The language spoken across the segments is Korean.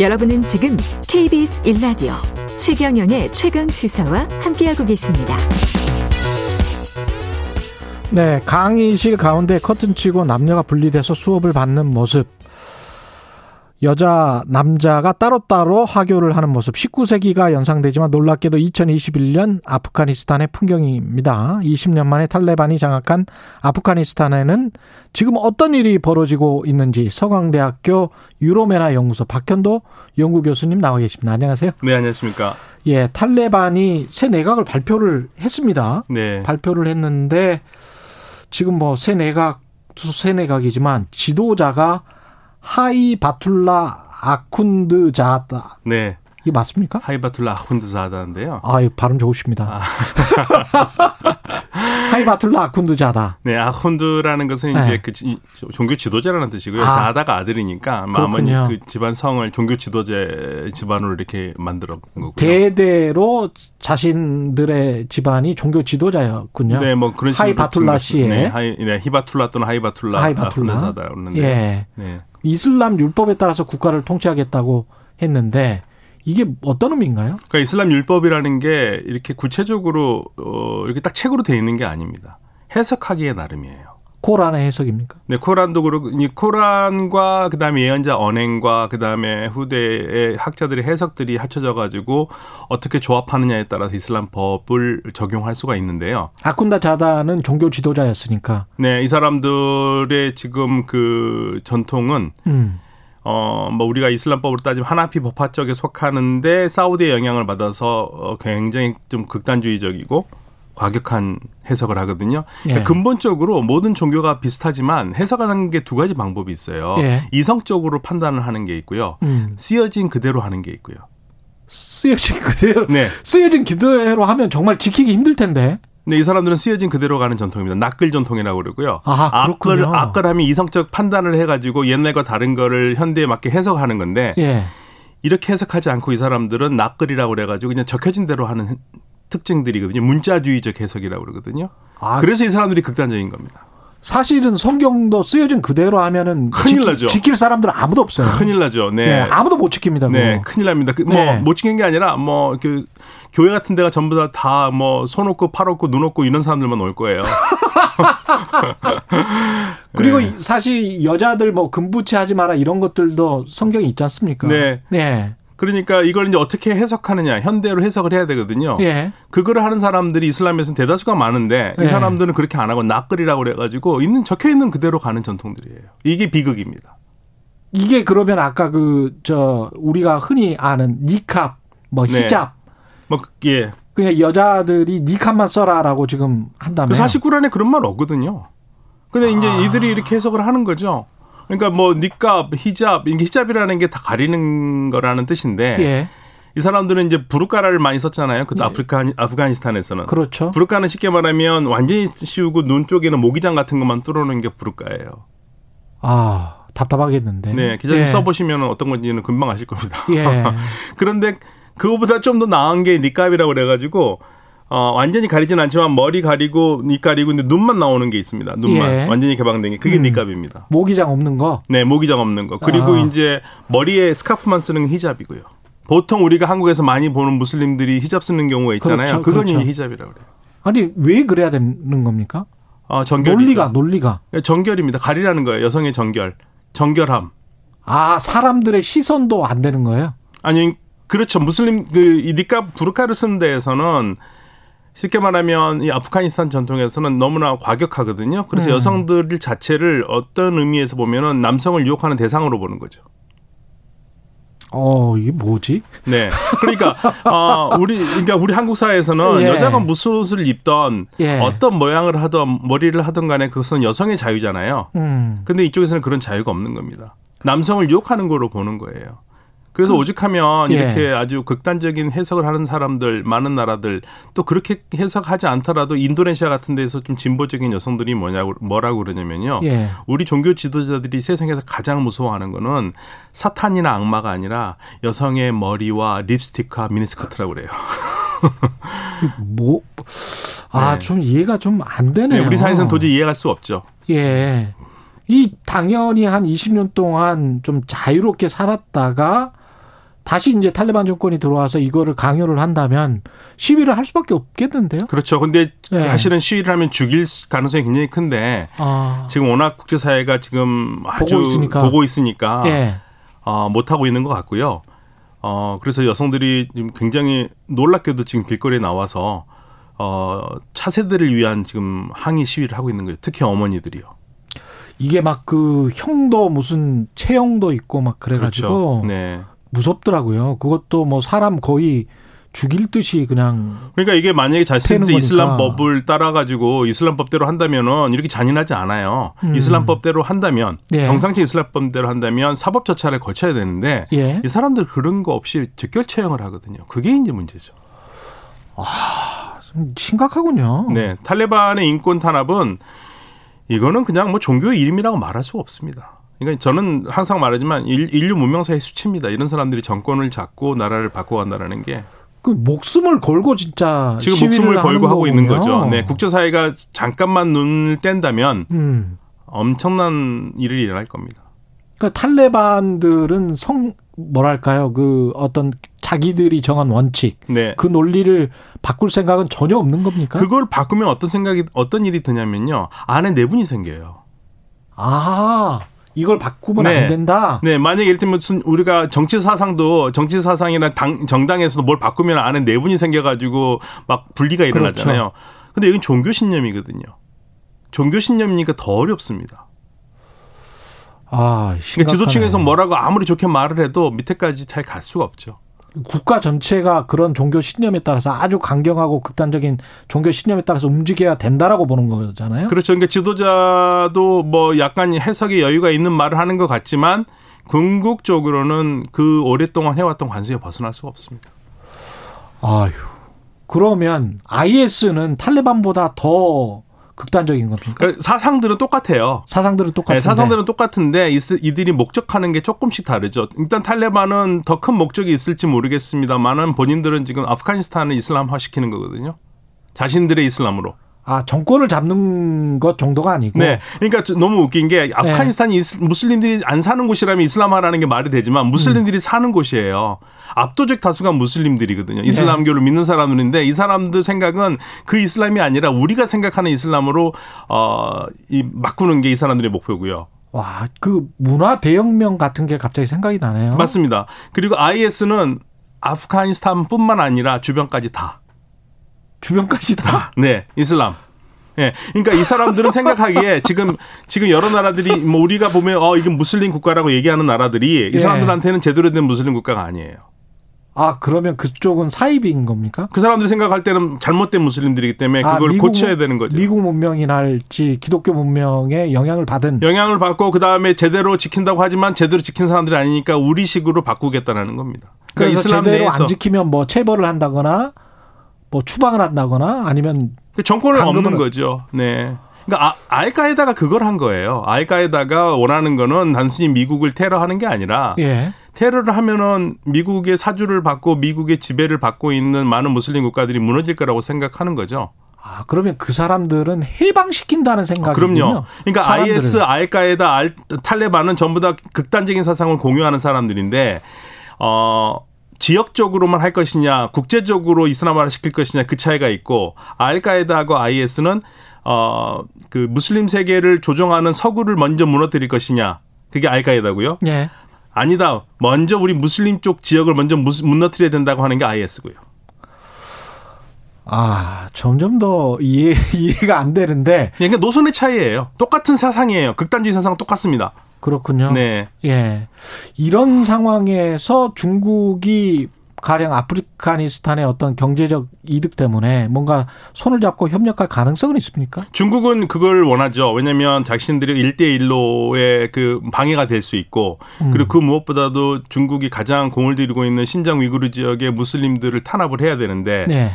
여러분은 지금 KBS 1라디오 최경영의 최강 시사와 함께하고 계십니다. 네, 강의실 가운데 커튼 치고 남녀가 분리돼서 수업을 받는 모습. 여자, 남자가 따로따로 하교를 하는 모습. 19세기가 연상되지만 놀랍게도 2021년 아프가니스탄의 풍경입니다. 20년 만에 탈레반이 장악한 아프가니스탄에는 지금 어떤 일이 벌어지고 있는지 서강대학교 유로메나 연구소 박현도 연구 교수님 나와 계십니다. 안녕하세요. 네, 안녕하십니까. 예, 탈레반이 새 내각을 발표를 했습니다. 네. 발표를 했는데 지금 뭐 새 내각 새 내각이지만 지도자가 하이 바툴라 아쿤드 자다. 네. 이게 맞습니까? 하이바툴라 아훈드자다인데요. 아, 발음 좋으십니다. 아. 하이 바툴라 아쿤드 자다. 네, 아훈드라는 것은 네. 이제 그 지- 종교 지도자라는 뜻이고요. 아. 자다가 아들이니까 아마 어머니 그렇군요. 그 집안 성을 종교 지도자 집안으로 이렇게 만들어 본 거고요. 대대로 자신들의 집안이 종교 지도자였군요. 네, 뭐 그런 식으로 하이 바툴라 지은 것- 씨의. 네, 하이, 네, 히바툴라 또는 하이바툴라 하이 바툴라. 아훈드자다 그러는데. 예. 네. 이슬람 율법에 따라서 국가를 통치하겠다고 했는데 이게 어떤 의미인가요? 그러니까 이슬람 율법이라는 게 이렇게 구체적으로 어 이렇게 딱 책으로 돼 있는 게 아닙니다. 해석하기에 나름이에요. 코란의 해석입니까? 네, 코란도 그렇고 이 코란과 그다음에 예언자 언행과 그다음에 후대의 학자들의 해석들이 합쳐져 가지고 어떻게 조합하느냐에 따라서 이슬람 법을 적용할 수가 있는데요. 아쿤다 자다는 종교 지도자였으니까. 네, 이 사람들의 지금 그 전통은 음. 어, 뭐 우리가 이슬람법으로 따지면 하나피 법화 쪽에 속하는데 사우디의 영향을 받아서 어, 굉장히 좀 극단주의적이고 과격한 해석을 하거든요. 그러니까 예. 근본적으로 모든 종교가 비슷하지만 해석하는 게 두 가지 방법이 있어요. 예. 이성적으로 판단을 하는 게 있고요. 음. 쓰여진 그대로 하는 게 있고요. 쓰여진 그대로 네. 쓰여진 그대로 하면 정말 지키기 힘들 텐데. 근데 이 사람들은 쓰여진 그대로 가는 전통입니다. 납글 전통이라고 그러고요. 아, 그렇군요. 악글, 악글하면 이성적 판단을 해가지고 옛날과 다른 거를 현대에 맞게 해석하는 건데 예. 이렇게 해석하지 않고 이 사람들은 납글이라고 그래가지고 그냥 적혀진 대로 하는 특징들이거든요. 문자주의적 해석이라고 그러거든요. 아, 그래서 이 사람들이 극단적인 겁니다. 사실은 성경도 쓰여진 그대로 하면은 큰일 지키, 나죠. 지킬 사람들 은 아무도 없어요. 큰일 나죠. 네. 네, 아무도 못 지킵니다. 네, 그거. 큰일 납니다. 그, 뭐, 네. 못 지킨 게 아니라, 뭐, 그, 교회 같은 데가 전부 다, 다, 뭐, 손 없고, 팔 없고, 눈 없고, 이런 사람들만 올 거예요. 그리고 네. 이- 사실 여자들 뭐 금부치 하지 마라 이런 것들도 성경에 있지 않습니까? 네. 네. 그러니까 이걸 이제 어떻게 해석하느냐, 현대로 해석을 해야 되거든요. 예. 그거를 하는 사람들이 이슬람에서는 대다수가 많은데, 이 네. 사람들은 그렇게 안 하고, 납글이라고 그래가지고, 있는, 적혀 있는 그대로 가는 전통들이에요. 이게 비극입니다. 이게 그러면 아까 그 저 우리가 흔히 아는 니캅 뭐 네. 히잡 뭐, 예. 그냥 여자들이 니캅만 써라라고 지금 한다면 사실 꾸란에 그런 말 없거든요. 근데 이제 아. 이들이 이렇게 해석을 하는 거죠. 그러니까 뭐 니캅, 히잡, 이게 히잡이라는 게 다 가리는 거라는 뜻인데 예. 이 사람들은 이제 부르카라를 많이 썼잖아요. 그것도 예. 아프리카 아프가니스탄에서는. 그렇죠. 부르카는 쉽게 말하면 완전히 씌우고 눈 쪽에는 모기장 같은 것만 뚫어놓은 게 부르카예요. 아 답답하겠는데. 네, 기자님 예. 써보시면 어떤 건지는 금방 아실 겁니다. 예. 그런데 그거보다 좀 더 나은 게 니캅이라고 그래가지고 어, 완전히 가리진 않지만 머리 가리고 니 가리고 근데 눈만 나오는 게 있습니다. 눈만 예. 완전히 개방된 게 그게 음. 니캅입니다. 모기장 없는 거. 네, 모기장 없는 거. 그리고 아. 이제 머리에 스카프만 쓰는 게 히잡이고요. 보통 우리가 한국에서 많이 보는 무슬림들이 히잡 쓰는 경우가 있잖아요. 그렇죠, 그건 그렇죠. 히잡이라고 그래요. 아니 왜 그래야 되는 겁니까? 어, 정결이죠. 논리가 논리가. 정결입니다. 가리라는 거예요. 여성의 정결. 정결함. 아 사람들의 시선도 안 되는 거예요. 아니 그렇죠. 무슬림 그이 니캅 부르카를 쓰는 데에서는 쉽게 말하면 이 아프가니스탄 전통에서는 너무나 과격하거든요. 그래서 음. 여성들 자체를 어떤 의미에서 보면은 남성을 유혹하는 대상으로 보는 거죠. 어 이게 뭐지? 네. 그러니까 어 우리 그러니까 우리 한국 사회에서는 예. 여자가 무슨 옷을 입던 예. 어떤 모양을 하던 머리를 하던 간에 그것은 여성의 자유잖아요. 음. 근데 이쪽에서는 그런 자유가 없는 겁니다. 남성을 유혹하는 거로 보는 거예요. 그래서 오죽하면 예. 이렇게 아주 극단적인 해석을 하는 사람들 많은 나라들 또 그렇게 해석하지 않더라도 인도네시아 같은 데서 좀 진보적인 여성들이 뭐냐고 뭐라고 그러냐면요. 예. 우리 종교 지도자들이 세상에서 가장 무서워하는 거는 사탄이나 악마가 아니라 여성의 머리와 립스틱과 미니스커트라고 그래요. 뭐, 아, 네. 좀 이해가 좀 안 되네요. 네, 우리 사회에서는 도저히 이해할 수 없죠. 예. 이 당연히 한 20년 동안 좀 자유롭게 살았다가 다시 이제 탈레반 정권이 들어와서 이거를 강요를 한다면 시위를 할 수밖에 없겠는데요. 그렇죠. 근데 네. 사실은 시위를 하면 죽일 가능성이 굉장히 큰데 아, 지금 워낙 국제사회가 지금 아주 보고 있으니까. 보고 있으니까 예. 어, 못 하고 있는 것 같고요. 어, 그래서 여성들이 지금 굉장히 놀랍게도 지금 길거리에 나와서 어, 차세대를 위한 지금 항의 시위를 하고 있는 거예요. 특히 어머니들이요. 이게 막 그 형도 무슨 체형도 있고 막 그래가지고 그렇죠. 네. 무섭더라고요. 그것도 뭐 사람 거의 죽일 듯이 그냥 그러니까 이게 만약에 자신들이 패는 이슬람 거니까. 법을 따라 가지고 이슬람 법대로 한다면은 이렇게 잔인하지 않아요. 음. 이슬람 법대로 한다면 예. 정상적 이슬람 법대로 한다면 사법 절차를 거쳐야 되는데 예. 이 사람들 그런 거 없이 즉결 처형을 하거든요. 그게 이제 문제죠. 좀 심각하군요. 네, 탈레반의 인권 탄압은 이거는 그냥 뭐 종교의 이름이라고 말할 수가 없습니다. 그러니까 저는 항상 말하지만 일- 인류 문명사의 수치입니다. 이런 사람들이 정권을 잡고 나라를 바꿔간다라는 게 그 목숨을 걸고 진짜 지금 목숨을 걸고 하고 있는 거군요. 거죠. 네, 국제사회가 잠깐만 눈을 뗀다면 음. 엄청난 일이 일어날 겁니다. 그러니까 탈레반들은 성 뭐랄까요 그 어떤 자기들이 정한 원칙 네. 그 논리를 바꿀 생각은 전혀 없는 겁니까? 그걸 바꾸면 어떤 생각이 어떤 일이 드냐면요. 안에 내분이 생겨요. 아 이걸 바꾸면 네. 안 된다. 네, 만약에 예를 들면 우리가 정치 사상도 정치 사상이나 당 정당에서도 뭘 바꾸면 안에 내분이 생겨 가지고 막 분리가 일어나잖아요. 그렇죠. 근데 여긴 종교 신념이거든요. 종교 신념이니까 더 어렵습니다. 아 그러니까. 지도층에서 뭐라고 아무리 좋게 말을 해도 밑에까지 잘 갈 수가 없죠. 국가 전체가 그런 종교 신념에 따라서 아주 강경하고 극단적인 종교 신념에 따라서 움직여야 된다라고 보는 거잖아요. 그렇죠. 그러니까 지도자도 뭐 약간 해석의 여유가 있는 말을 하는 것 같지만 궁극적으로는 그 오랫동안 해왔던 관습에 벗어날 수가 없습니다. 아유. 그러면 IS는 탈레반보다 더 극단적인 겁니까? 그러니까 사상들은 똑같아요. 사상들은 똑같은데. 네, 사상들은 똑같은데 이들이 목적하는 게 조금씩 다르죠. 일단 탈레반은 더 큰 목적이 있을지 모르겠습니다만은 본인들은 지금 아프가니스탄을 이슬람화 시키는 거거든요. 자신들의 이슬람으로. 아 정권을 잡는 것 정도가 아니고. 네. 그러니까 좀 너무 웃긴 게 아프가니스탄이 이스- 무슬림들이 안 사는 곳이라면 이슬람화라는 게 말이 되지만 무슬림들이 사는 곳이에요. 압도적 다수가 무슬림들이거든요. 이슬람교를 믿는 사람들인데 이 사람들 생각은 그 이슬람이 아니라 우리가 생각하는 이슬람으로 어이 바꾸는 게 이 사람들의 목표고요. 와, 그 문화 대혁명 같은 게 갑자기 생각이 나네요. 맞습니다. 그리고 IS는 아프가니스탄뿐만 아니라 주변까지 다. 주변까지 다. 네, 이슬람. 예. 그러니까 이 사람들은 생각하기에 지금 지금 여러 나라들이 뭐 우리가 보면 어 이건 무슬림 국가라고 얘기하는 나라들이 이 예. 사람들한테는 제대로 된 무슬림 국가가 아니에요. 아, 그러면 그쪽은 사입인 겁니까? 그 사람들이 생각할 때는 잘못된 무슬림들이기 때문에 아, 그걸 미국 고쳐야 되는 거죠. 미국 문명이랄지 기독교 문명에 영향을 받은 영향을 받고 그 다음에 제대로 지킨다고 하지만 제대로 지킨 사람들이 아니니까 우리식으로 바꾸겠다는 겁니다. 그래서 이슬람 제대로 안 지키면 뭐 체벌을 한다거나 뭐 추방을 한다거나 아니면 그 정권을 없는 거죠. 네. 그러니까 아, 알카에다가 그걸 한 거예요. 알카에다가 원하는 거는 단순히 미국을 테러하는 게 아니라 예. 테러를 하면은 미국의 사주를 받고 미국의 지배를 받고 있는 많은 무슬림 국가들이 무너질 거라고 생각하는 거죠. 아, 그러면 그 사람들은 해방시킨다는 생각이군요. 그럼요. 그러니까 사람들을. IS, 알카에다, 알, 탈레반은 전부 다 극단적인 사상을 공유하는 사람들인데 어 지역적으로만 할 것이냐, 국제적으로 이슬람화를 시킬 것이냐 그 차이가 있고 알카에다하고 IS는 어 그 무슬림 세계를 조종하는 서구를 먼저 무너뜨릴 것이냐. 그게 알카에다고요. 예. 아니다. 먼저 우리 무슬림 쪽 지역을 먼저 무너뜨려야 된다고 하는 게 IS고요. 아, 점점 더 이해, 이해가 안 되는데 그러니까 노선의 차이예요. 똑같은 사상이에요. 극단주의 사상은 똑같습니다. 그렇군요. 네. 예. 이런 상황에서 중국이 가령 아프리카니스탄의 어떤 경제적 이득 때문에 뭔가 손을 잡고 협력할 가능성은 있습니까? 중국은 그걸 원하죠. 왜냐하면 자신들이 일대일로의그 방해가 될 수 있고 그리고 그 무엇보다도 중국이 가장 공을 들이고 있는 신장 위구르 지역의 무슬림들을 탄압을 해야 되는데 네.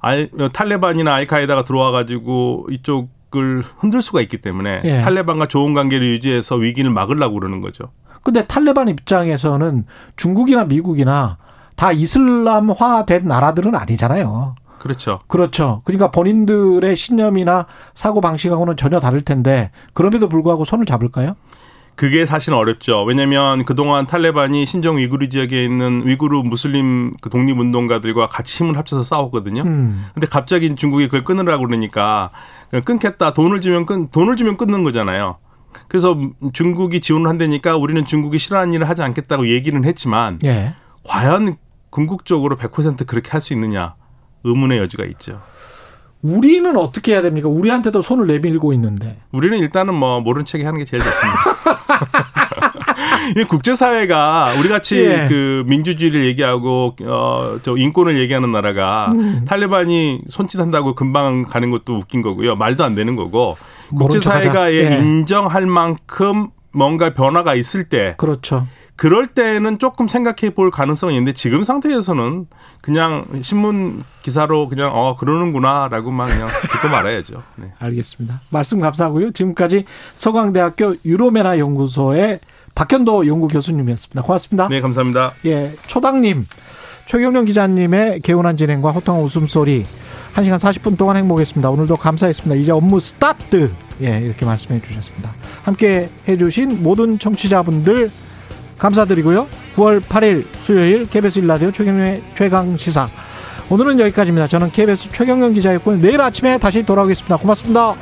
알, 탈레반이나 알카에다가 들어와 가지고 이쪽 을 흔들 수가 있기 때문에 예. 탈레반과 좋은 관계를 유지해서 위기를 막으려고 그러는 거죠. 근데 탈레반 입장에서는 중국이나 미국이나 다 이슬람화된 나라들은 아니잖아요. 그렇죠. 그렇죠. 그러니까 본인들의 신념이나 사고 방식하고는 전혀 다를 텐데 그럼에도 불구하고 손을 잡을까요? 그게 사실은 어렵죠. 왜냐하면 그동안 탈레반이 신종 위구르 지역에 있는 위구르 무슬림 그 독립운동가들과 같이 힘을 합쳐서 싸웠거든요. 음. 근데 갑자기 중국이 그걸 끊으라고 그러니까 끊겠다. 돈을 주면 끊 돈을 주면 끊는 거잖아요. 그래서 중국이 지원을 한다니까 우리는 중국이 싫어하는 일을 하지 않겠다고 얘기는 했지만 예. 과연 궁극적으로 100% 그렇게 할 수 있느냐 의문의 여지가 있죠. 우리는 어떻게 해야 됩니까? 우리한테도 손을 내밀고 있는데. 우리는 일단은 뭐 모른 척이 하는 게 제일 좋습니다. 이 국제사회가 우리 같이 예. 그 민주주의를 얘기하고 어저 인권을 얘기하는 나라가 음. 탈레반이 손짓한다고 금방 가는 것도 웃긴 거고요. 말도 안 되는 거고. 국제사회가 예. 인정할 만큼 뭔가 변화가 있을 때 그렇죠. 그럴 때는 조금 생각해 볼 가능성이 있는데 지금 상태에서는 그냥 신문 기사로 그냥 어 그러는구나라고만 그냥 듣고 말아야죠. 네. 알겠습니다. 말씀 감사하고요. 지금까지 서강대학교 유로메나 연구소의 박현도 연구 교수님이었습니다. 고맙습니다. 네, 감사합니다. 예, 초당님, 최경련 기자님의 개운한 진행과 호탕한 웃음소리 1시간 40분 동안 행복했습니다. 오늘도 감사했습니다. 이제 업무 스타트. 예, 이렇게 말씀해 주셨습니다. 함께 해주신 모든 청취자분들 감사드리고요. 9월 8일 수요일 KBS 1라디오 최경련의 최강 시사. 오늘은 여기까지입니다. 저는 KBS 최경련 기자였고요. 내일 아침에 다시 돌아오겠습니다. 고맙습니다.